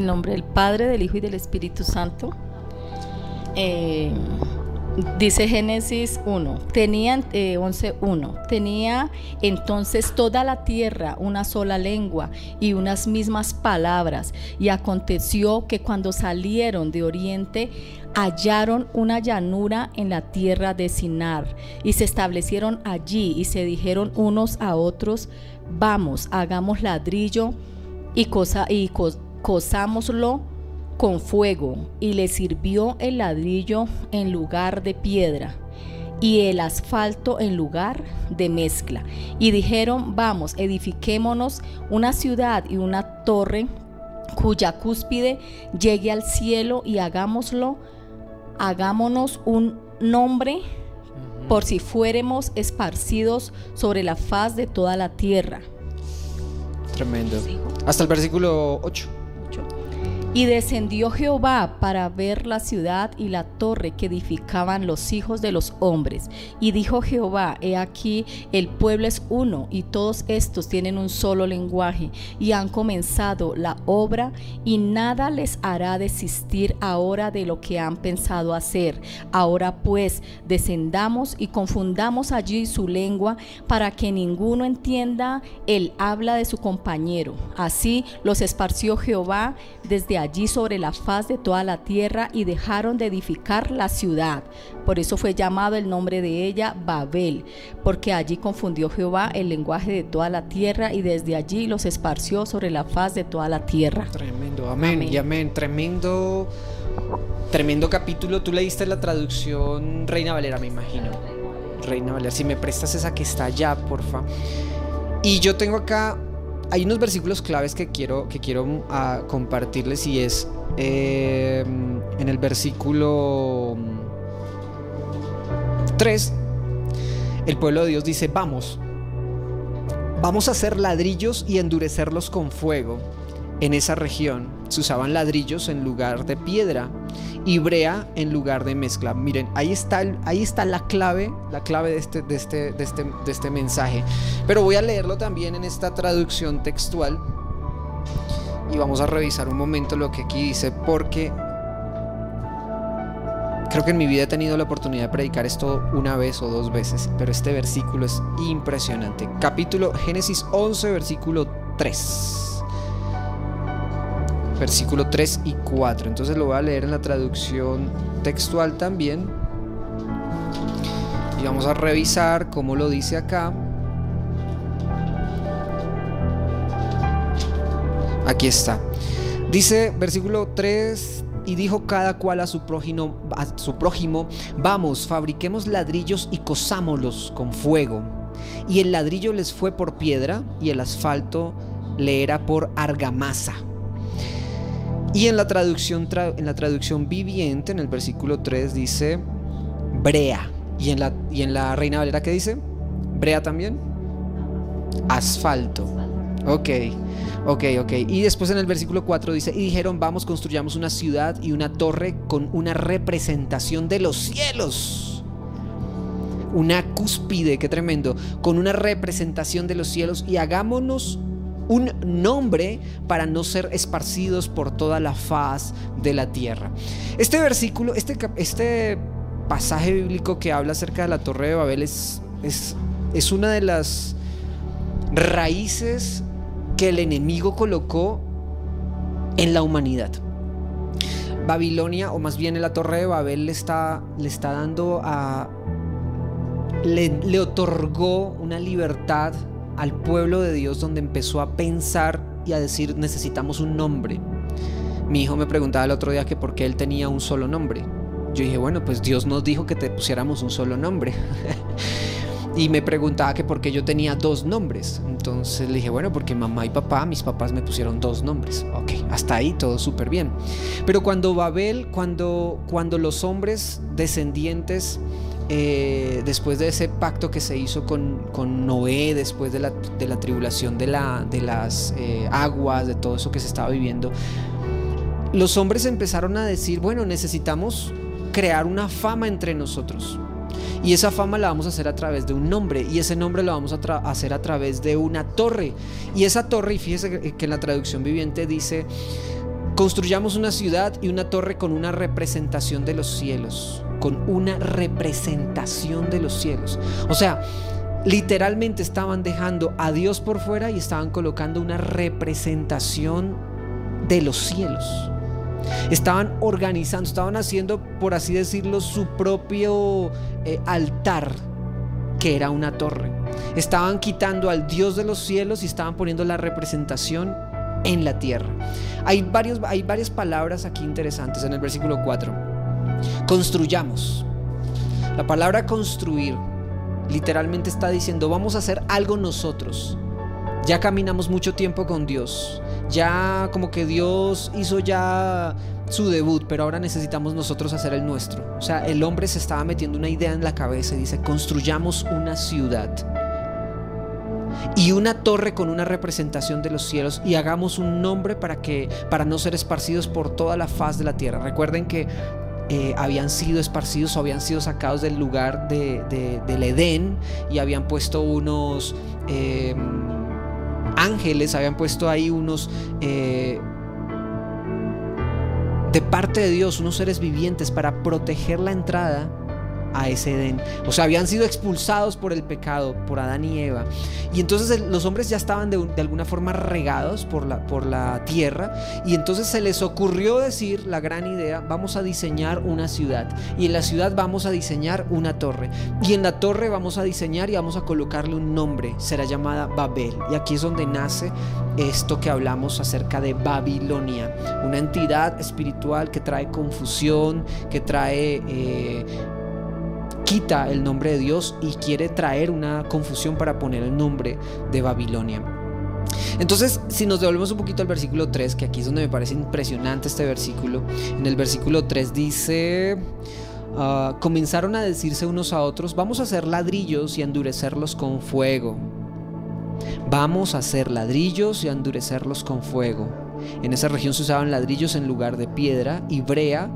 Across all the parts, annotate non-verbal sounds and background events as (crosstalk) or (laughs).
el nombre del Padre, del Hijo y del Espíritu Santo. Eh, Dice Génesis 1, tenían eh, 11.1, tenía entonces toda la tierra una sola lengua y unas mismas palabras. Y aconteció que cuando salieron de oriente, hallaron una llanura en la tierra de Sinar y se establecieron allí y se dijeron unos a otros, vamos, hagamos ladrillo y, cosa, y cosámoslo con fuego y le sirvió el ladrillo en lugar de piedra y el asfalto en lugar de mezcla. Y dijeron, vamos, edifiquémonos una ciudad y una torre cuya cúspide llegue al cielo y hagámoslo, hagámonos un nombre por si fuéramos esparcidos sobre la faz de toda la tierra. Tremendo. Hasta el versículo 8. Y descendió Jehová para ver la ciudad y la torre que edificaban los hijos de los hombres. Y dijo Jehová, he aquí, el pueblo es uno y todos estos tienen un solo lenguaje y han comenzado la obra y nada les hará desistir ahora de lo que han pensado hacer. Ahora pues, descendamos y confundamos allí su lengua para que ninguno entienda el habla de su compañero. Así los esparció Jehová desde allí sobre la faz de toda la tierra y dejaron de edificar la ciudad. Por eso fue llamado el nombre de ella Babel, porque allí confundió Jehová el lenguaje de toda la tierra y desde allí los esparció sobre la faz de toda la tierra. Tremendo, amén, y amén. Tremendo, tremendo capítulo. Tú leíste la traducción Reina Valera, me imagino. Reina Valera, si me prestas esa que está allá, porfa. Y yo tengo acá hay unos versículos claves que quiero, que quiero uh, compartirles y es eh, en el versículo 3, el pueblo de Dios dice, vamos, vamos a hacer ladrillos y endurecerlos con fuego. En esa región se usaban ladrillos en lugar de piedra y brea en lugar de mezcla. Miren, ahí está, ahí está la clave, la clave de este, de, este, de, este, de este mensaje. Pero voy a leerlo también en esta traducción textual y vamos a revisar un momento lo que aquí dice porque creo que en mi vida he tenido la oportunidad de predicar esto una vez o dos veces, pero este versículo es impresionante. Capítulo Génesis 11, versículo 3 versículo 3 y 4. Entonces lo voy a leer en la traducción textual también. Y vamos a revisar cómo lo dice acá. Aquí está. Dice versículo 3 y dijo cada cual a su prójimo, a su prójimo, vamos, fabriquemos ladrillos y cosámoslos con fuego. Y el ladrillo les fue por piedra y el asfalto le era por argamasa. Y en la traducción, en la traducción viviente, en el versículo 3 dice brea. ¿Y en la, y en la Reina Valera qué dice? Brea también. Asfalto. Ok, ok, ok. Y después en el versículo 4 dice, y dijeron, vamos, construyamos una ciudad y una torre con una representación de los cielos. Una cúspide, qué tremendo, con una representación de los cielos y hagámonos un nombre para no ser esparcidos por toda la faz de la tierra. Este versículo, este, este pasaje bíblico que habla acerca de la Torre de Babel es, es, es una de las raíces que el enemigo colocó en la humanidad. Babilonia, o más bien en la Torre de Babel, le está, le está dando a... Le, le otorgó una libertad al pueblo de Dios donde empezó a pensar y a decir necesitamos un nombre. Mi hijo me preguntaba el otro día que por qué él tenía un solo nombre. Yo dije, bueno, pues Dios nos dijo que te pusiéramos un solo nombre. (laughs) y me preguntaba que por qué yo tenía dos nombres. Entonces le dije, bueno, porque mamá y papá, mis papás me pusieron dos nombres. Ok, hasta ahí todo súper bien. Pero cuando Babel, cuando, cuando los hombres descendientes eh, después de ese pacto que se hizo con, Noé, después de la, tribulación de, las eh, aguas, de todo eso que se estaba viviendo, los hombres empezaron a decir, bueno, necesitamos crear una fama entre nosotros. Y esa fama la vamos a hacer a través de un nombre. Y ese nombre lo vamos a hacer a través de una torre. Y esa torre, y fíjese que en la traducción viviente dice, construyamos una ciudad y una torre con una representación de los cielos. Con una representación de los cielos. O sea, literalmente estaban dejando a Dios por fuera y estaban colocando una representación de los cielos. Estaban organizando, estaban haciendo, por así decirlo, su propio eh, altar, que era una torre. Estaban quitando al Dios de los cielos y estaban poniendo la representación en la tierra. Hay, varios, hay varias palabras aquí interesantes en el versículo 4. Construyamos. La palabra construir literalmente está diciendo, vamos a hacer algo nosotros. Ya caminamos mucho tiempo con Dios. Ya como que Dios hizo ya su debut, pero ahora necesitamos nosotros hacer el nuestro. O sea, el hombre se estaba metiendo una idea en la cabeza y dice, construyamos una ciudad y una torre con una representación de los cielos y hagamos un nombre para que para no ser esparcidos por toda la faz de la tierra. Recuerden que eh, habían sido esparcidos o habían sido sacados del lugar de, del Edén y habían puesto unos eh, ángeles, habían puesto ahí unos... Eh, de parte de Dios, unos seres vivientes para proteger la entrada a ese Edén. O sea, habían sido expulsados por el pecado, por Adán y Eva. Y entonces los hombres ya estaban de, alguna forma regados por la, por la tierra. Y entonces se les ocurrió decir la gran idea, vamos a diseñar una ciudad. Y en la ciudad vamos a diseñar una torre. Y en la torre vamos a diseñar y vamos a colocarle un nombre. Será llamada Babel. Y aquí es donde nace esto que hablamos acerca de Babilonia. Una entidad espiritual que trae confusión, que trae... Eh, quita el nombre de Dios y quiere traer una confusión para poner el nombre de Babilonia. Entonces, si nos devolvemos un poquito al versículo 3, que aquí es donde me parece impresionante este versículo, en el versículo 3 dice, ah, comenzaron a decirse unos a otros, vamos a hacer ladrillos y endurecerlos con fuego. Vamos a hacer ladrillos y endurecerlos con fuego. En esa región se usaban ladrillos en lugar de piedra y brea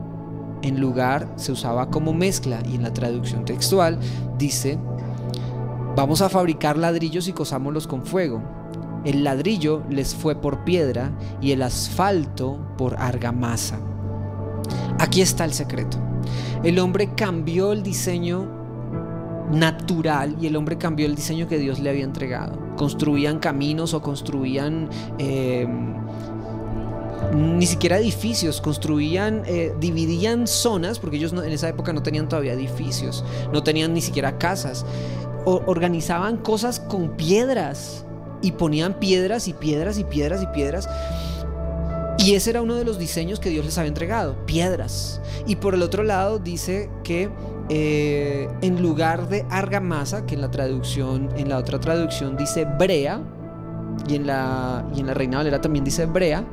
en lugar se usaba como mezcla y en la traducción textual dice, vamos a fabricar ladrillos y cosámoslos con fuego. El ladrillo les fue por piedra y el asfalto por argamasa. Aquí está el secreto. El hombre cambió el diseño natural y el hombre cambió el diseño que Dios le había entregado. Construían caminos o construían... Eh, ni siquiera edificios, construían, eh, dividían zonas, porque ellos en esa época no tenían todavía edificios, no tenían ni siquiera casas, organizaban cosas con piedras y ponían piedras y piedras y piedras y piedras. Y ese era uno de los diseños que Dios les había entregado, piedras. Y por el otro lado dice que eh, en lugar de argamasa, que en la traducción, en la otra traducción dice brea, y en la, y en la Reina Valera también dice brea,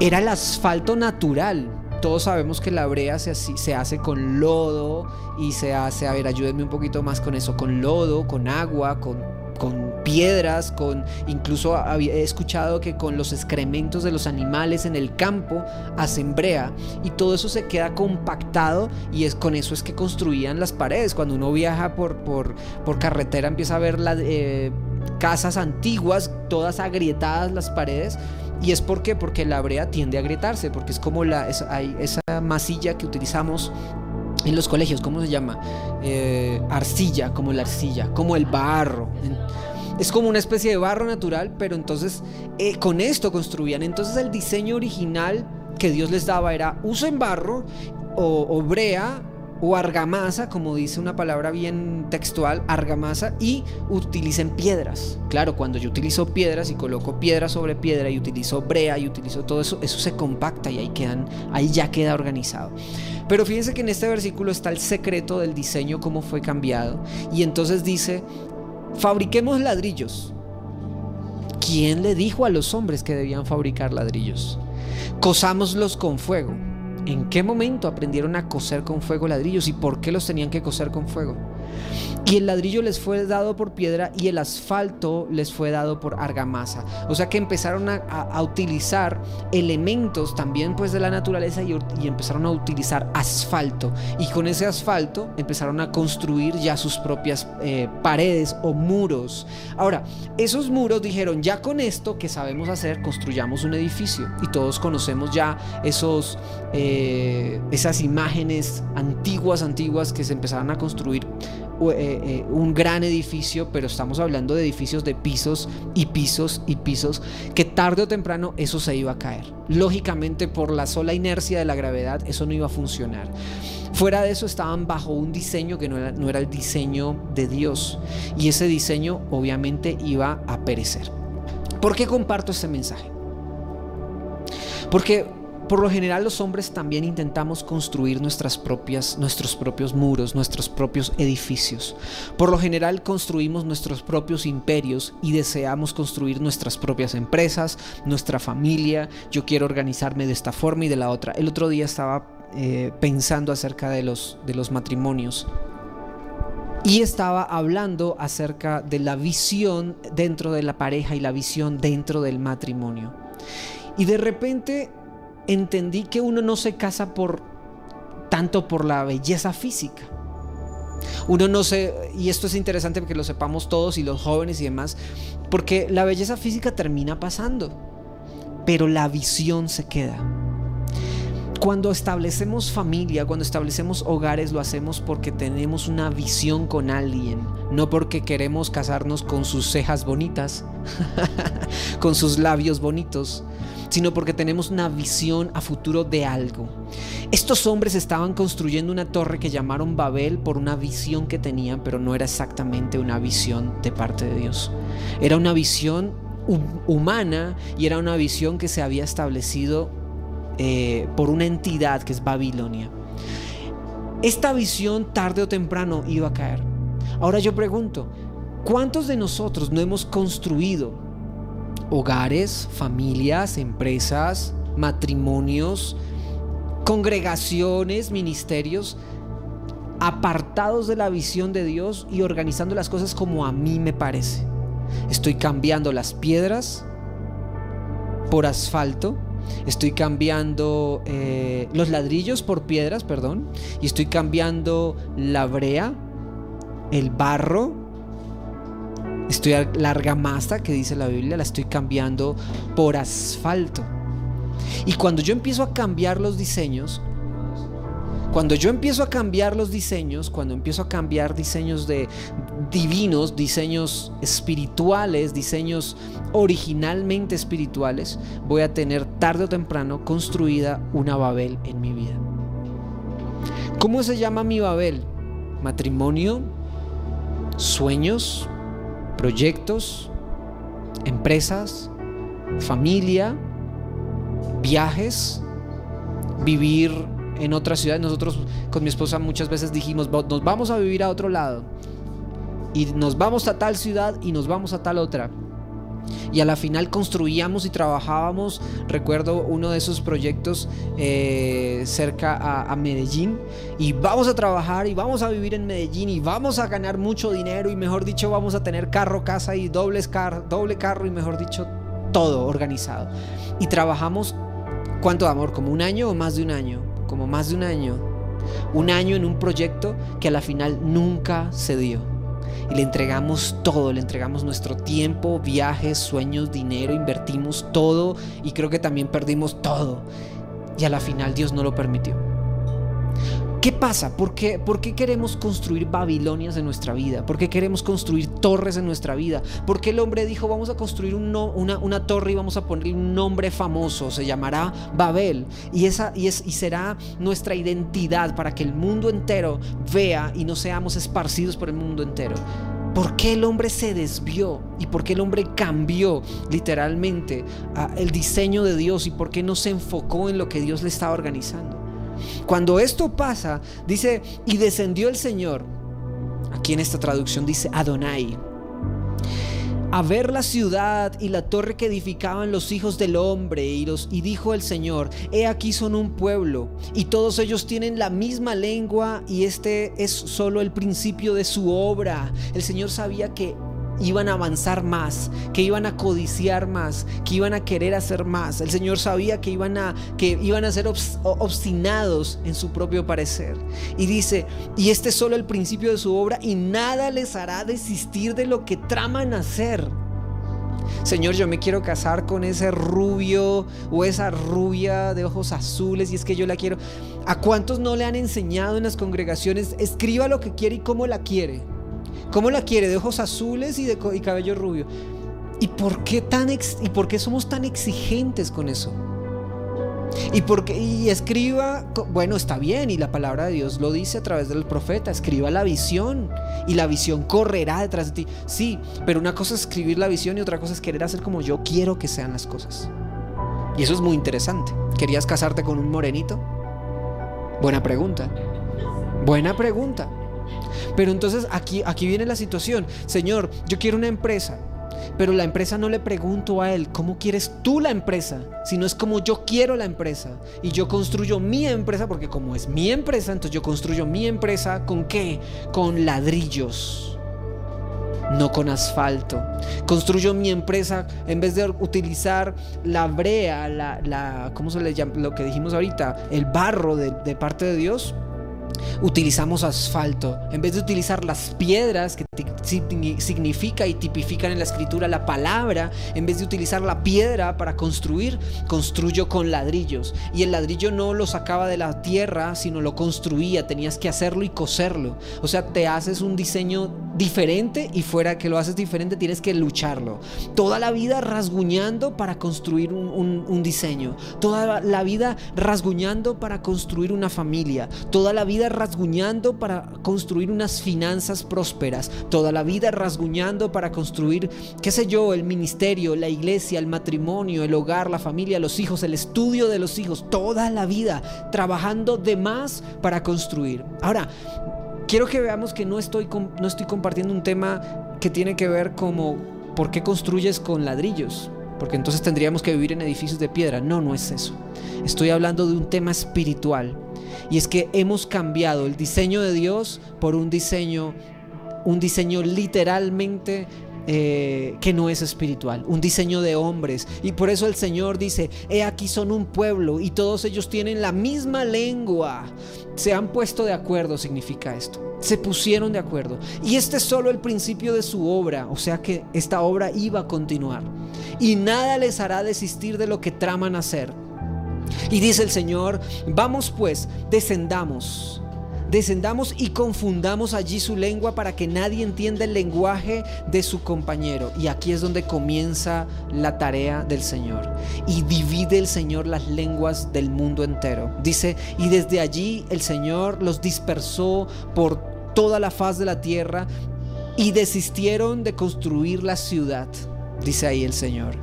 era el asfalto natural. Todos sabemos que la brea se, se, hace con lodo y se hace, a ver, ayúdenme un poquito más con eso, con lodo, con agua, con, con piedras, con incluso he escuchado que con los excrementos de los animales en el campo hacen brea y todo eso se queda compactado y es con eso es que construían las paredes. Cuando uno viaja por, por, por carretera empieza a ver las eh, casas antiguas, todas agrietadas las paredes ¿Y es? Porque la brea tiende a agrietarse, porque es como la, hay esa masilla que utilizamos en los colegios, ¿cómo se llama? Eh, arcilla, como la arcilla, como el barro. Es como una especie de barro natural, pero entonces eh, con esto construían. Entonces el diseño original que Dios les daba era usen barro o, o brea o argamasa, como dice una palabra bien textual, argamasa, y utilicen piedras. Claro, cuando yo utilizo piedras y coloco piedra sobre piedra y utilizo brea y utilizo todo eso, eso se compacta y ahí, quedan, ahí ya queda organizado. Pero fíjense que en este versículo está el secreto del diseño, cómo fue cambiado. Y entonces dice, fabriquemos ladrillos. ¿Quién le dijo a los hombres que debían fabricar ladrillos? Cosámoslos con fuego. ¿En qué momento aprendieron a coser con fuego ladrillos y por qué los tenían que coser con fuego? Y el ladrillo les fue dado por piedra y el asfalto les fue dado por argamasa. O sea que empezaron a, utilizar elementos también pues de la naturaleza y, empezaron a utilizar asfalto. Y con ese asfalto empezaron a construir ya sus propias eh, paredes o muros. Ahora, esos muros dijeron, ya con esto que sabemos hacer, construyamos un edificio. Y todos conocemos ya esos, eh, esas imágenes antiguas, antiguas que se empezaron a construir un gran edificio, pero estamos hablando de edificios de pisos y pisos y pisos, que tarde o temprano eso se iba a caer. Lógicamente, por la sola inercia de la gravedad, eso no iba a funcionar. Fuera de eso estaban bajo un diseño que no era, no era el diseño de Dios. Y ese diseño obviamente iba a perecer. ¿Por qué comparto este mensaje? Porque por lo general los hombres también intentamos construir nuestras propias, nuestros propios muros, nuestros propios edificios. Por lo general construimos nuestros propios imperios y deseamos construir nuestras propias empresas, nuestra familia. Yo quiero organizarme de esta forma y de la otra. El otro día estaba eh, pensando acerca de los, de los matrimonios y estaba hablando acerca de la visión dentro de la pareja y la visión dentro del matrimonio. Y de repente entendí que uno no se casa por tanto por la belleza física. Uno no se, y esto es interesante porque lo sepamos todos y los jóvenes y demás, porque la belleza física termina pasando, pero la visión se queda. Cuando establecemos familia, cuando establecemos hogares, lo hacemos porque tenemos una visión con alguien, no porque queremos casarnos con sus cejas bonitas, (laughs) con sus labios bonitos, sino porque tenemos una visión a futuro de algo. Estos hombres estaban construyendo una torre que llamaron Babel por una visión que tenían, pero no era exactamente una visión de parte de Dios. Era una visión humana y era una visión que se había establecido eh, por una entidad que es Babilonia. Esta visión tarde o temprano iba a caer. Ahora yo pregunto, ¿cuántos de nosotros no hemos construido hogares, familias, empresas, matrimonios, congregaciones, ministerios, apartados de la visión de Dios y organizando las cosas como a mí me parece. Estoy cambiando las piedras por asfalto, estoy cambiando eh, los ladrillos por piedras, perdón, y estoy cambiando la brea, el barro Estoy a la argamasa que dice la Biblia, la estoy cambiando por asfalto. Y cuando yo empiezo a cambiar los diseños, cuando yo empiezo a cambiar los diseños, cuando empiezo a cambiar diseños de divinos, diseños espirituales, diseños originalmente espirituales, voy a tener tarde o temprano construida una Babel en mi vida. ¿Cómo se llama mi Babel? Matrimonio, sueños, proyectos, empresas, familia, viajes, vivir en otra ciudad. Nosotros con mi esposa muchas veces dijimos, nos vamos a vivir a otro lado. Y nos vamos a tal ciudad y nos vamos a tal otra y a la final construíamos y trabajábamos. Recuerdo uno de esos proyectos eh, cerca a, Medellín y vamos a trabajar y vamos a vivir en Medellín y vamos a ganar mucho dinero y mejor dicho vamos a tener carro, casa y dobles car doble carro y mejor dicho todo organizado. Y trabajamos, ¿cuánto amor? ¿Como un año o más de un año? Como más de un año. Un año en un proyecto que a la final nunca se dio y le entregamos todo, le entregamos nuestro tiempo, viajes, sueños, dinero, invertimos todo y creo que también perdimos todo. Y a la final Dios no lo permitió. ¿Qué pasa? ¿Por qué, ¿Por qué, queremos construir Babilonias en nuestra vida? ¿Por qué queremos construir torres en nuestra vida? ¿Por qué el hombre dijo vamos a construir una, una, torre y vamos a ponerle un nombre famoso? Se llamará Babel. Y, esa, y, es, y será nuestra identidad para que el mundo entero vea y no seamos esparcidos por el mundo entero. ¿Por qué el hombre se desvió? ¿Y por qué el hombre cambió literalmente el diseño de Dios? ¿Y por qué no se enfocó en lo que Dios le estaba organizando? Cuando esto pasa, dice, y descendió el Señor. Aquí en esta traducción dice Adonai. a ver la ciudad y la torre que edificaban los hijos del hombre y, los, y dijo el Señor, he aquí son un pueblo y todos ellos tienen la misma lengua y este es solo el principio de su obra. El Señor sabía que iban a avanzar más, que iban a codiciar más, que iban a querer hacer más. El Señor sabía que iban a, que iban a ser obstinados en su propio parecer. Y dice, y este es solo el principio de su obra y nada les hará desistir de lo que traman hacer. Señor, yo me quiero casar con ese rubio o esa rubia de ojos azules y es que yo la quiero. ¿A cuántos no le han enseñado en las congregaciones? Escriba lo que quiere y cómo la quiere. ¿Cómo la quiere? De ojos azules y de cabello rubio. ¿Y por qué, tan y por qué somos tan exigentes con eso? Y, porque, y escriba, bueno, está bien, y la palabra de Dios lo dice a través del profeta, escriba la visión, y la visión correrá detrás de ti. Sí, pero una cosa es escribir la visión y otra cosa es querer hacer como yo quiero que sean las cosas. Y eso es muy interesante. ¿Querías casarte con un morenito? Buena pregunta. Buena pregunta. Pero entonces aquí, aquí viene la situación. Señor, yo quiero una empresa. Pero la empresa no le pregunto a él, ¿cómo quieres tú la empresa? Sino es como yo quiero la empresa. Y yo construyo mi empresa, porque como es mi empresa, entonces yo construyo mi empresa con qué? Con ladrillos no con asfalto. Construyo mi empresa en vez de utilizar la brea, la, la ¿cómo se le llama? Lo que dijimos ahorita, el barro de, de parte de Dios utilizamos asfalto. En vez de utilizar las piedras que significa y tipifican en la escritura la palabra, en vez de utilizar la piedra para construir, construyo con ladrillos. Y el ladrillo no lo sacaba de la tierra, sino lo construía. Tenías que hacerlo y coserlo. O sea, te haces un diseño diferente y fuera que lo haces diferente tienes que lucharlo. Toda la vida rasguñando para construir un, un diseño. Toda la vida rasguñando para construir una familia. Toda la vida rasguñando para construir unas finanzas prósperas, toda la vida rasguñando para construir, qué sé yo, el ministerio, la iglesia, el matrimonio, el hogar, la familia, los hijos, el estudio de los hijos, toda la vida trabajando de más para construir. Ahora, quiero que veamos que no estoy, no estoy compartiendo un tema que tiene que ver como por qué construyes con ladrillos porque entonces tendríamos que vivir en edificios de piedra. No, no es eso. Estoy hablando de un tema espiritual. Y es que hemos cambiado el diseño de Dios por un diseño, un diseño literalmente eh, que no es espiritual, un diseño de hombres. Y por eso el Señor dice, he aquí son un pueblo y todos ellos tienen la misma lengua. Se han puesto de acuerdo, significa esto. Se pusieron de acuerdo. Y este es solo el principio de su obra, o sea que esta obra iba a continuar. Y nada les hará desistir de lo que traman hacer y dice el Señor, vamos pues, descendamos. Descendamos y confundamos allí su lengua para que nadie entienda el lenguaje de su compañero. Y aquí es donde comienza la tarea del Señor. Y divide el Señor las lenguas del mundo entero. Dice, y desde allí el Señor los dispersó por toda la faz de la tierra y desistieron de construir la ciudad. Dice ahí el Señor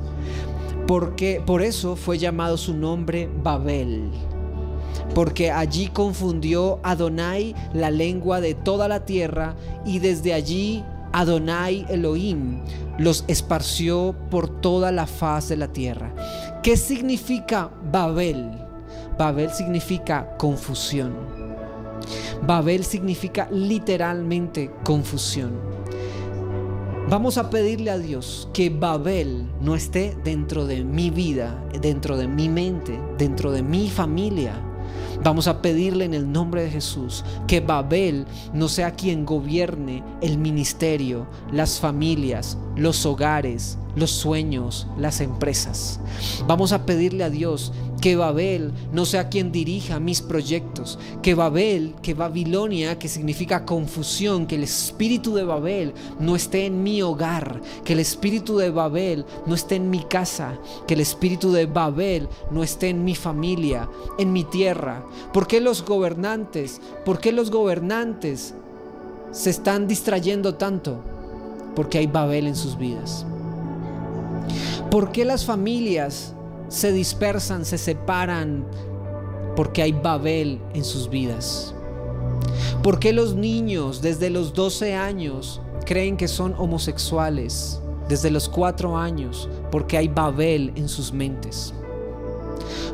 porque por eso fue llamado su nombre Babel. Porque allí confundió Adonai la lengua de toda la tierra y desde allí Adonai Elohim los esparció por toda la faz de la tierra. ¿Qué significa Babel? Babel significa confusión. Babel significa literalmente confusión. Vamos a pedirle a Dios que Babel no esté dentro de mi vida, dentro de mi mente, dentro de mi familia. Vamos a pedirle en el nombre de Jesús que Babel no sea quien gobierne el ministerio, las familias, los hogares, los sueños, las empresas. Vamos a pedirle a Dios que Babel no sea quien dirija mis proyectos, que Babel, que Babilonia, que significa confusión, que el espíritu de Babel no esté en mi hogar, que el espíritu de Babel no esté en mi casa, que el espíritu de Babel no esté en mi familia, en mi tierra. ¿Por qué los gobernantes, por qué los gobernantes se están distrayendo tanto? Porque hay Babel en sus vidas. ¿Por qué las familias se dispersan, se separan porque hay Babel en sus vidas? ¿Por qué los niños desde los 12 años creen que son homosexuales? desde los cuatro años porque hay Babel en sus mentes.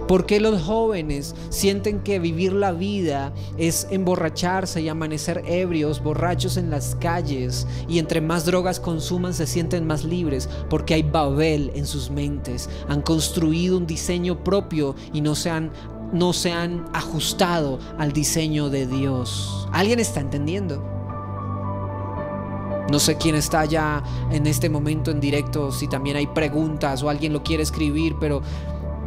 ¿Por qué los jóvenes sienten que vivir la vida es emborracharse y amanecer ebrios, borrachos en las calles y entre más drogas consuman se sienten más libres? Porque hay Babel en sus mentes. Han construido un diseño propio y no se han, no se han ajustado al diseño de Dios. ¿Alguien está entendiendo? No sé quién está ya en este momento en directo, si también hay preguntas o alguien lo quiere escribir, pero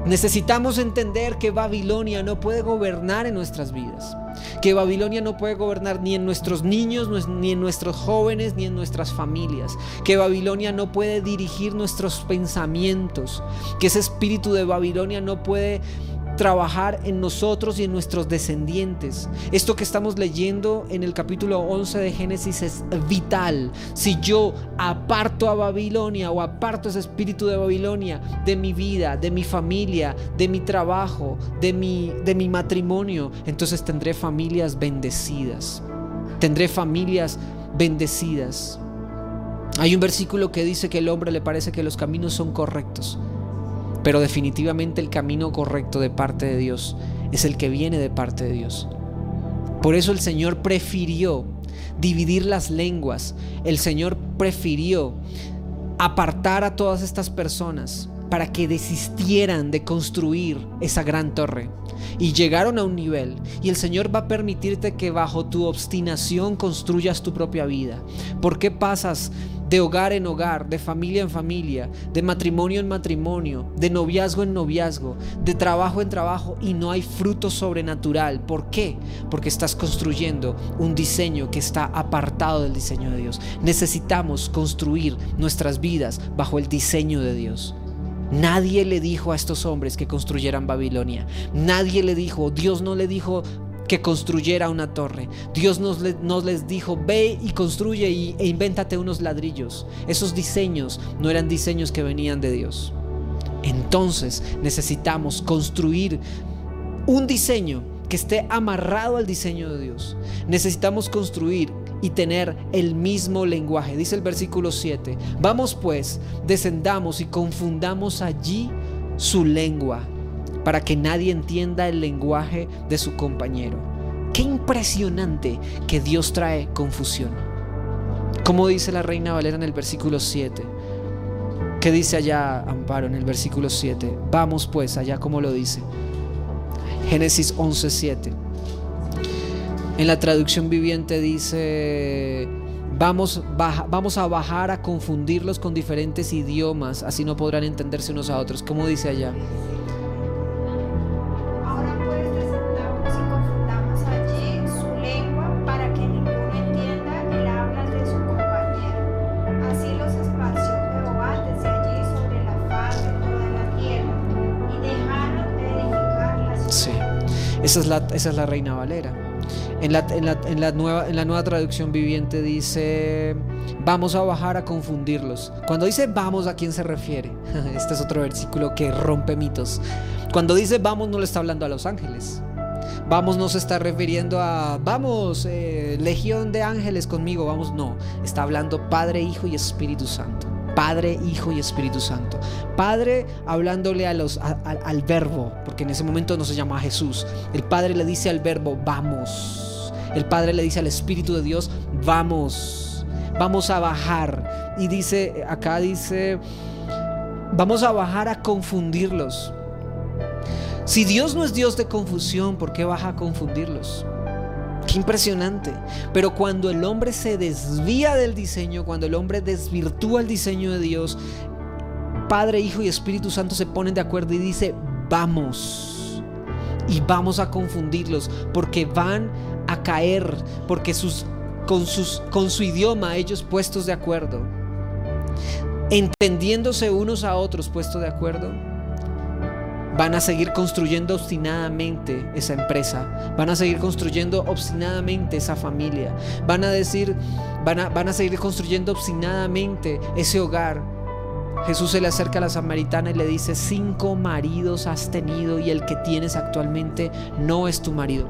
Necesitamos entender que Babilonia no puede gobernar en nuestras vidas, que Babilonia no puede gobernar ni en nuestros niños, ni en nuestros jóvenes, ni en nuestras familias, que Babilonia no puede dirigir nuestros pensamientos, que ese espíritu de Babilonia no puede trabajar en nosotros y en nuestros descendientes. Esto que estamos leyendo en el capítulo 11 de Génesis es vital. Si yo aparto a Babilonia o aparto ese espíritu de Babilonia de mi vida, de mi familia, de mi trabajo, de mi, de mi matrimonio, entonces tendré familias bendecidas. Tendré familias bendecidas. Hay un versículo que dice que el hombre le parece que los caminos son correctos, pero definitivamente el camino correcto de parte de Dios es el que viene de parte de Dios. Por eso el Señor prefirió dividir las lenguas. El Señor prefirió apartar a todas estas personas para que desistieran de construir esa gran torre. Y llegaron a un nivel. Y el Señor va a permitirte que bajo tu obstinación construyas tu propia vida. ¿Por qué pasas de hogar en hogar, de familia en familia, de matrimonio en matrimonio, de noviazgo en noviazgo, de trabajo en trabajo y no hay fruto sobrenatural. ¿Por qué? Porque estás construyendo un diseño que está apartado del diseño de Dios. Necesitamos construir nuestras vidas bajo el diseño de Dios. Nadie le dijo a estos hombres que construyeran Babilonia. Nadie le dijo, Dios no le dijo, que construyera una torre. Dios nos, les dijo, ve y construye y, e invéntate unos ladrillos. Esos diseños no eran diseños que venían de Dios. Entonces necesitamos construir un diseño que esté amarrado al diseño de Dios. Necesitamos construir y tener el mismo lenguaje. Dice el versículo 7. Vamos pues, descendamos y confundamos allí su lengua para que nadie entienda el lenguaje de su compañero. Qué impresionante que Dios trae confusión. Como dice la reina Valera en el versículo 7. ¿Qué dice allá Amparo en el versículo 7? Vamos pues allá como lo dice. Génesis 11:7. En la traducción viviente dice, vamos, vamos a bajar a confundirlos con diferentes idiomas, así no podrán entenderse unos a otros. ¿Cómo dice allá? Esa es la, Reina Valera. En la, en, la, nueva, en la nueva traducción viviente dice, vamos a bajar a confundirlos. Cuando dice vamos, ¿a quién se refiere? (laughs) Este es otro versículo que rompe mitos. Cuando dice vamos, no le está hablando a los ángeles. Vamos no se está refiriendo a, vamos, eh, legión de ángeles conmigo, vamos, no. Está hablando Padre, Hijo y Espíritu Santo. Padre, Hijo y Espíritu Santo. Padre hablándole a los, al verbo, porque en ese momento no se llama Jesús. El Padre le dice al verbo, vamos. El Padre le dice al Espíritu de Dios, vamos. Vamos a bajar. Y dice, acá dice, vamos a bajar a confundirlos. Si Dios no es Dios de confusión, ¿por qué baja a confundirlos? Qué impresionante. Pero cuando el hombre se desvía del diseño, cuando el hombre desvirtúa el diseño de Dios, Padre, Hijo y Espíritu Santo se ponen de acuerdo y dice, vamos. Y vamos a confundirlos porque van a caer, porque sus, con, sus, con su idioma ellos puestos de acuerdo, entendiéndose unos a otros puestos de acuerdo, van a seguir construyendo obstinadamente esa empresa, van a seguir construyendo obstinadamente esa familia, van a decir, van a, van a seguir construyendo obstinadamente ese hogar. Jesús se le acerca a la samaritana y le dice, cinco maridos has tenido y el que tienes actualmente no es tu marido.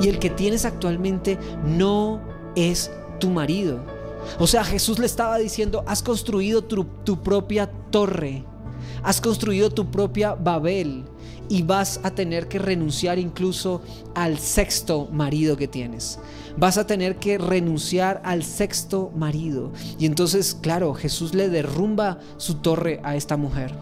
Y el que tienes actualmente no es tu marido. O sea, Jesús le estaba diciendo, has construido tu, tu propia torre, has construido tu propia Babel y vas a tener que renunciar incluso al sexto marido que tienes. Vas a tener que renunciar al sexto marido. Y entonces, claro, Jesús le derrumba su torre a esta mujer.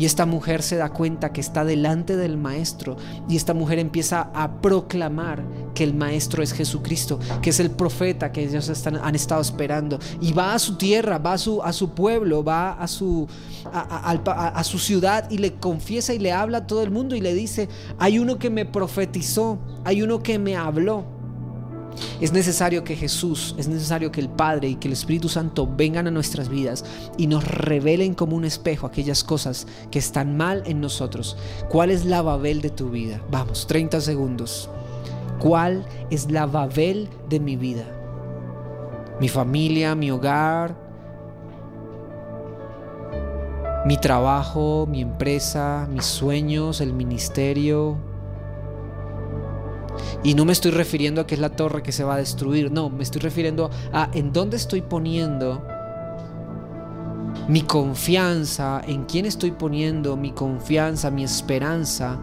Y esta mujer se da cuenta que está delante del Maestro y esta mujer empieza a proclamar que el Maestro es Jesucristo, que es el profeta que ellos están, han estado esperando. Y va a su tierra, va a su, a su pueblo, va a su, a su ciudad y le confiesa y le habla a todo el mundo y le dice, hay uno que me profetizó, hay uno que me habló. Es necesario que Jesús, es necesario que el Padre y que el Espíritu Santo vengan a nuestras vidas y nos revelen como un espejo aquellas cosas que están mal en nosotros. ¿Cuál es la Babel de tu vida? Vamos, 30 segundos. ¿Cuál es la Babel de mi vida? Mi familia, mi hogar, mi trabajo, mi empresa, mis sueños, el ministerio, y no me estoy refiriendo a que es la torre que se va a destruir, no, me estoy refiriendo a en dónde estoy poniendo mi confianza, en quién estoy poniendo mi confianza, mi esperanza.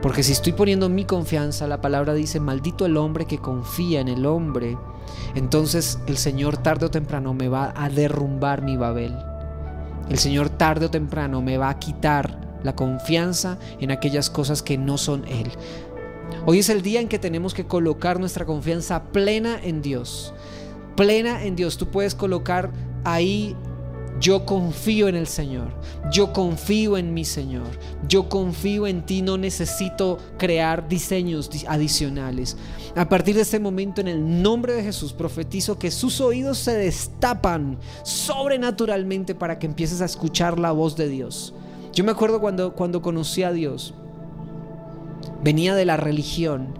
Porque si estoy poniendo mi confianza, la palabra dice, maldito el hombre que confía en el hombre. Entonces el Señor tarde o temprano me va a derrumbar mi Babel. El Señor tarde o temprano me va a quitar la confianza en aquellas cosas que no son Él. Hoy es el día en que tenemos que colocar nuestra confianza plena en Dios. Plena en Dios. Tú puedes colocar ahí yo confío en el Señor. Yo confío en mi Señor. Yo confío en ti. No necesito crear diseños adicionales. A partir de este momento, en el nombre de Jesús, profetizo que sus oídos se destapan sobrenaturalmente para que empieces a escuchar la voz de Dios. Yo me acuerdo cuando, cuando conocí a Dios venía de la religión.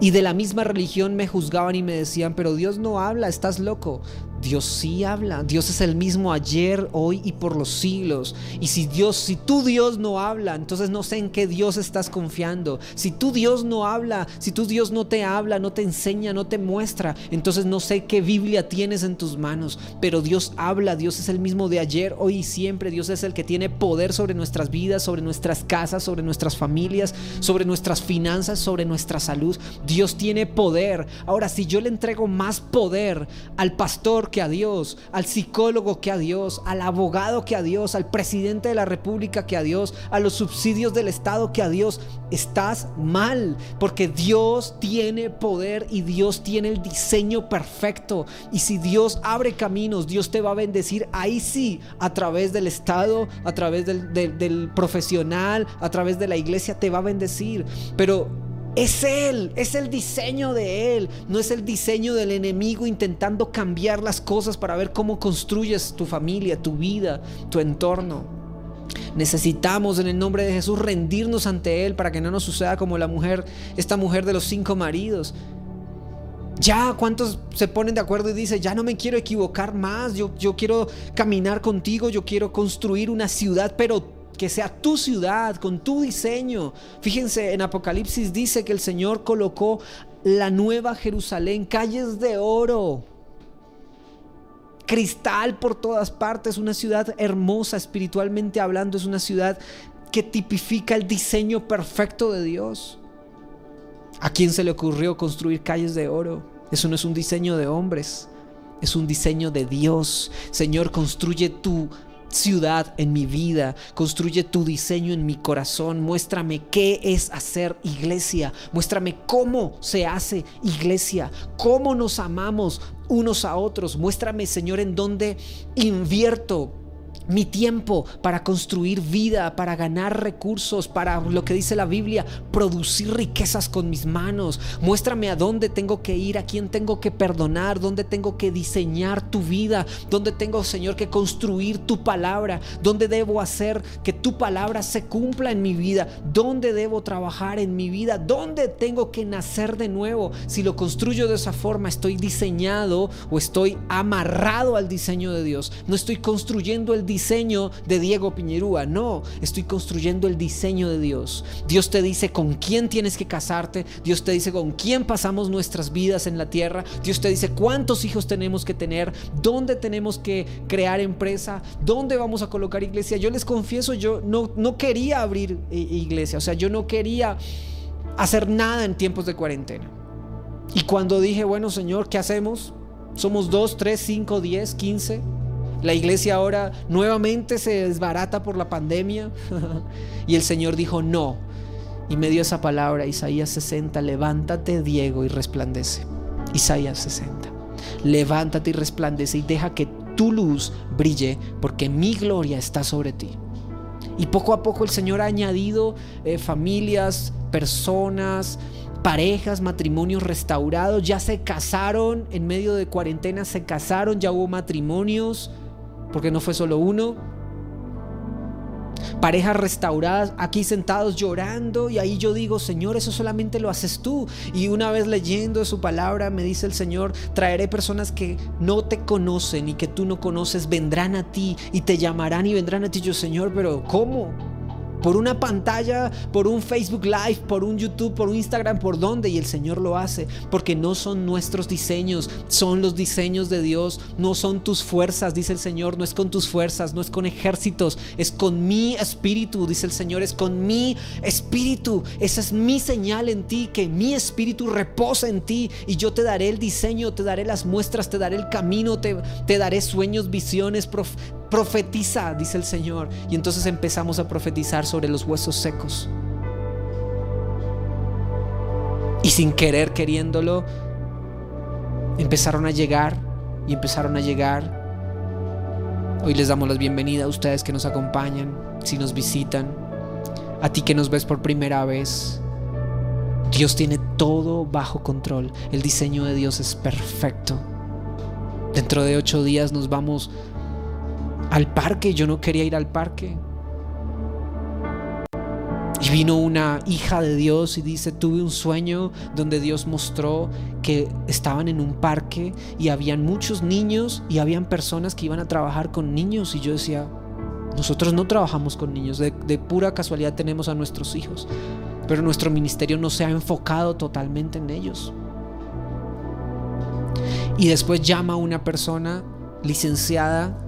Y de la misma religión me juzgaban y me decían, pero Dios no habla, estás loco. Dios sí habla. Dios es el mismo ayer, hoy y por los siglos. Y si Dios, si tu Dios no habla, entonces no sé en qué Dios estás confiando. Si tu Dios no habla, si tu Dios no te habla, no te enseña, no te muestra, entonces no sé qué Biblia tienes en tus manos. Pero Dios habla, Dios es el mismo de ayer, hoy y siempre. Dios es el que tiene poder sobre nuestras vidas, sobre nuestras casas, sobre nuestras familias, sobre nuestras finanzas, sobre nuestra salud. Dios tiene poder. Ahora, si yo le entrego más poder al pastor que a Dios, al psicólogo que a Dios, al abogado que a Dios, al presidente de la República que a Dios, a los subsidios del Estado que a Dios. Estás mal, porque Dios tiene poder y Dios tiene el diseño perfecto. Y si Dios abre caminos, Dios te va a bendecir ahí sí, a través del Estado, a través del, del profesional, a través de la iglesia, te va a bendecir. Pero es Él, es el diseño de Él, no es el diseño del enemigo intentando cambiar las cosas para ver cómo construyes tu familia, tu vida, tu entorno. Necesitamos en el nombre de Jesús rendirnos ante Él para que no nos suceda como la mujer, esta mujer de los cinco maridos. Ya, ¿cuántos se ponen de acuerdo y dicen, ya no me quiero equivocar más, yo, yo quiero caminar contigo, yo quiero construir una ciudad, pero que sea tu ciudad, con tu diseño. Fíjense, en Apocalipsis dice que el Señor colocó la nueva Jerusalén, calles de oro, cristal por todas partes, una ciudad hermosa espiritualmente hablando, es una ciudad que tipifica el diseño perfecto de Dios. ¿A quién se le ocurrió construir calles de oro? Eso no es un diseño de hombres, es un diseño de Dios. Señor, construye tu ciudad en mi vida, construye tu diseño en mi corazón, muéstrame qué es hacer iglesia, muéstrame cómo se hace iglesia, cómo nos amamos unos a otros, muéstrame Señor en dónde invierto mi tiempo para construir vida, para ganar recursos, para lo que dice la Biblia, producir riquezas con mis manos. Muéstrame a dónde tengo que ir, a quién tengo que perdonar, dónde tengo que diseñar tu vida, dónde tengo, Señor, que construir tu palabra, dónde debo hacer que tu palabra se cumpla en mi vida, dónde debo trabajar en mi vida, dónde tengo que nacer de nuevo. Si lo construyo de esa forma, estoy diseñado o estoy amarrado al diseño de Dios. No estoy construyendo el diseño de Diego Piñerúa, no, estoy construyendo el diseño de Dios. Dios te dice con quién tienes que casarte, Dios te dice con quién pasamos nuestras vidas en la tierra, Dios te dice cuántos hijos tenemos que tener, dónde tenemos que crear empresa, dónde vamos a colocar iglesia. Yo les confieso, yo no, no quería abrir iglesia, o sea, yo no quería hacer nada en tiempos de cuarentena. Y cuando dije, bueno Señor, ¿qué hacemos? Somos dos, tres, cinco, diez, quince. La iglesia ahora nuevamente se desbarata por la pandemia. (laughs) y el Señor dijo, no. Y me dio esa palabra, Isaías 60, levántate Diego y resplandece. Isaías 60. Levántate y resplandece y deja que tu luz brille porque mi gloria está sobre ti. Y poco a poco el Señor ha añadido eh, familias, personas, parejas, matrimonios restaurados, ya se casaron en medio de cuarentena, se casaron, ya hubo matrimonios, porque no fue solo uno. Parejas restauradas aquí sentados llorando y ahí yo digo, Señor, eso solamente lo haces tú. Y una vez leyendo su palabra me dice el Señor, traeré personas que no te conocen y que tú no conoces, vendrán a ti y te llamarán y vendrán a ti. Yo, Señor, pero ¿cómo? Por una pantalla, por un Facebook Live, por un YouTube, por un Instagram, por dónde. Y el Señor lo hace, porque no son nuestros diseños, son los diseños de Dios, no son tus fuerzas, dice el Señor, no es con tus fuerzas, no es con ejércitos, es con mi espíritu, dice el Señor, es con mi espíritu. Esa es mi señal en ti, que mi espíritu reposa en ti y yo te daré el diseño, te daré las muestras, te daré el camino, te, te daré sueños, visiones, profetiza, dice el Señor. Y entonces empezamos a profetizar sobre los huesos secos. Y sin querer, queriéndolo, empezaron a llegar y empezaron a llegar. Hoy les damos la bienvenida a ustedes que nos acompañan, si nos visitan, a ti que nos ves por primera vez. Dios tiene todo bajo control. El diseño de Dios es perfecto. Dentro de ocho días nos vamos al parque, yo no quería ir al parque. Y vino una hija de Dios y dice, tuve un sueño donde Dios mostró que estaban en un parque y habían muchos niños y habían personas que iban a trabajar con niños. Y yo decía, nosotros no trabajamos con niños, de, de pura casualidad tenemos a nuestros hijos, pero nuestro ministerio no se ha enfocado totalmente en ellos. Y después llama a una persona licenciada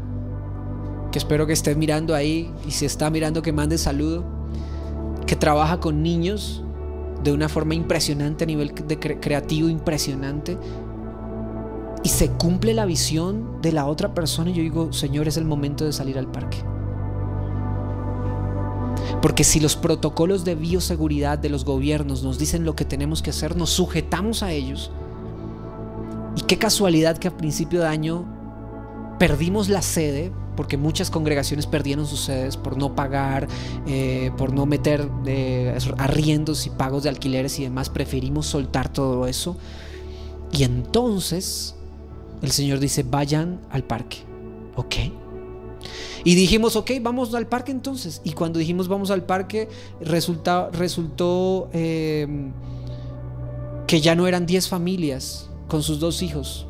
que espero que esté mirando ahí y si está mirando que mande saludo, que trabaja con niños de una forma impresionante a nivel de creativo impresionante y se cumple la visión de la otra persona y yo digo, Señor, es el momento de salir al parque. Porque si los protocolos de bioseguridad de los gobiernos nos dicen lo que tenemos que hacer, nos sujetamos a ellos. Y qué casualidad que a principio de año perdimos la sede porque muchas congregaciones perdieron sus sedes por no pagar, eh, por no meter eh, arriendos y pagos de alquileres y demás. Preferimos soltar todo eso. Y entonces el Señor dice, vayan al parque. ¿Ok? Y dijimos, ok, vamos al parque entonces. Y cuando dijimos vamos al parque, resulta, resultó eh, que ya no eran 10 familias con sus dos hijos,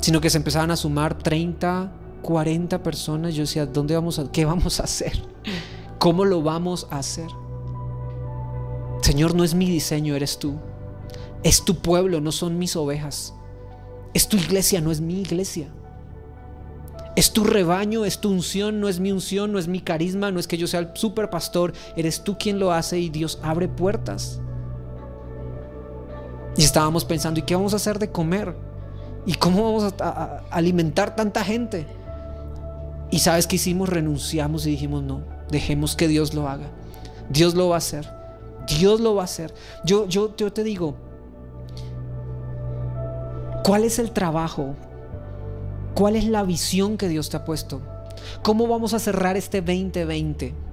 sino que se empezaban a sumar 30 40 personas, yo decía, ¿dónde vamos a, qué vamos a hacer? ¿Cómo lo vamos a hacer? Señor, no es mi diseño, eres tú. Es tu pueblo, no son mis ovejas. Es tu iglesia, no es mi iglesia. Es tu rebaño, es tu unción, no es mi unción, no es mi carisma, no es que yo sea el super pastor, eres tú quien lo hace y Dios abre puertas. Y estábamos pensando, ¿y qué vamos a hacer de comer? ¿Y cómo vamos a alimentar tanta gente? Y sabes que hicimos, renunciamos y dijimos, no, dejemos que Dios lo haga. Dios lo va a hacer. Dios lo va a hacer. Yo, yo, yo te digo, ¿cuál es el trabajo? ¿Cuál es la visión que Dios te ha puesto? ¿Cómo vamos a cerrar este 2020?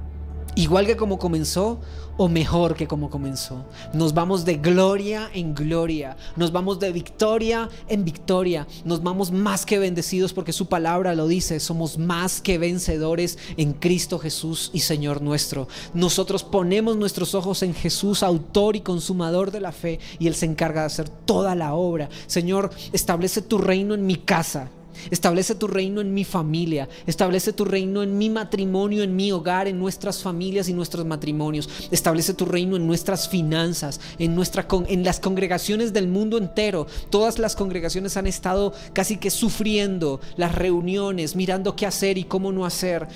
Igual que como comenzó o mejor que como comenzó. Nos vamos de gloria en gloria, nos vamos de victoria en victoria, nos vamos más que bendecidos porque su palabra lo dice, somos más que vencedores en Cristo Jesús y Señor nuestro. Nosotros ponemos nuestros ojos en Jesús, autor y consumador de la fe, y Él se encarga de hacer toda la obra. Señor, establece tu reino en mi casa Establece tu reino en mi familia. Establece tu reino en mi matrimonio, en mi hogar, en nuestras familias y nuestros matrimonios. Establece tu reino en nuestras finanzas, en, nuestra, en las congregaciones del mundo entero. Todas las congregaciones han estado casi que sufriendo las reuniones, mirando qué hacer y cómo no hacer.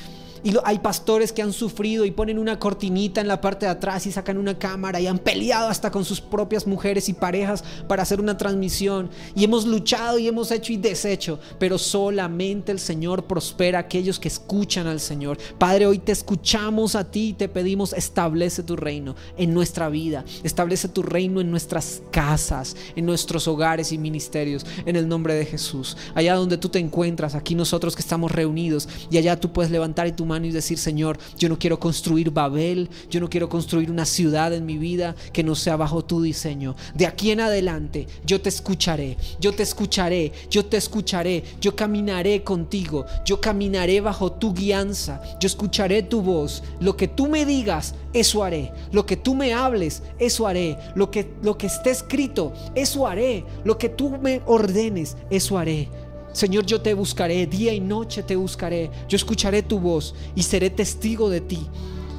Y hay pastores que han sufrido y ponen una cortinita en la parte de atrás y sacan una cámara y han peleado hasta con sus propias mujeres y parejas para hacer una transmisión. Y hemos luchado y hemos hecho y deshecho, pero solamente el Señor prospera a aquellos que escuchan al Señor. Padre, hoy te escuchamos a ti y te pedimos, establece tu reino en nuestra vida, establece tu reino en nuestras casas, en nuestros hogares y ministerios, en el nombre de Jesús. Allá donde tú te encuentras, aquí nosotros que estamos reunidos, y allá tú puedes levantar tu mano y decir, Señor, yo no quiero construir Babel, yo no quiero construir una ciudad en mi vida que no sea bajo tu diseño. De aquí en adelante yo te escucharé, yo te escucharé, yo te escucharé, yo caminaré contigo, yo caminaré bajo tu guianza, yo escucharé tu voz. Lo que tú me digas, eso haré. Lo que tú me hables, eso haré. Lo que, lo que esté escrito, eso haré. Lo que tú me ordenes, eso haré. Señor, yo te buscaré, día y noche te buscaré. Yo escucharé tu voz y seré testigo de ti.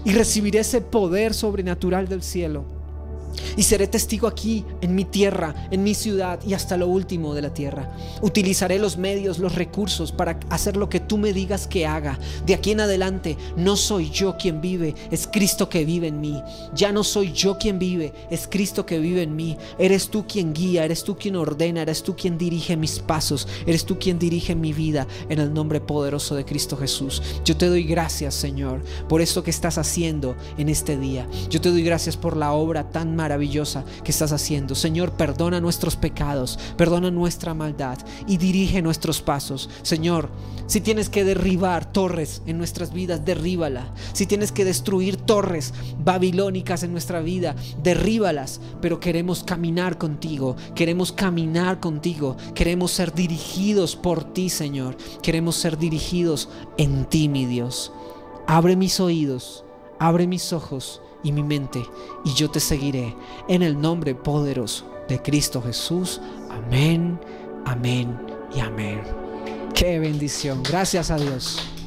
Y recibiré ese poder sobrenatural del cielo y seré testigo aquí, en mi tierra, en mi ciudad y hasta lo último de la tierra. Utilizaré los medios, los recursos para hacer lo que tú me digas que haga. De aquí en adelante no soy yo quien vive, es Cristo que vive en mí. Ya no soy yo quien vive, es Cristo que vive en mí. Eres tú quien guía, eres tú quien ordena, eres tú quien dirige mis pasos, eres tú quien dirige mi vida en el nombre poderoso de Cristo Jesús. Yo te doy gracias, Señor, por esto que estás haciendo en este día. Yo te doy gracias por la obra tan maravillosa que estás haciendo. Señor, perdona nuestros pecados, perdona nuestra maldad y dirige nuestros pasos. Señor, si tienes que derribar torres en nuestras vidas, derríbala. Si tienes que destruir torres babilónicas en nuestra vida, derríbalas. Pero queremos caminar contigo, queremos caminar contigo, queremos ser dirigidos por ti, Señor. Queremos ser dirigidos en ti, mi Dios. Abre mis oídos, abre mis ojos y mi mente, y yo te seguiré en el nombre poderoso de Cristo Jesús. Amén, amén y amén. Qué bendición. Gracias a Dios.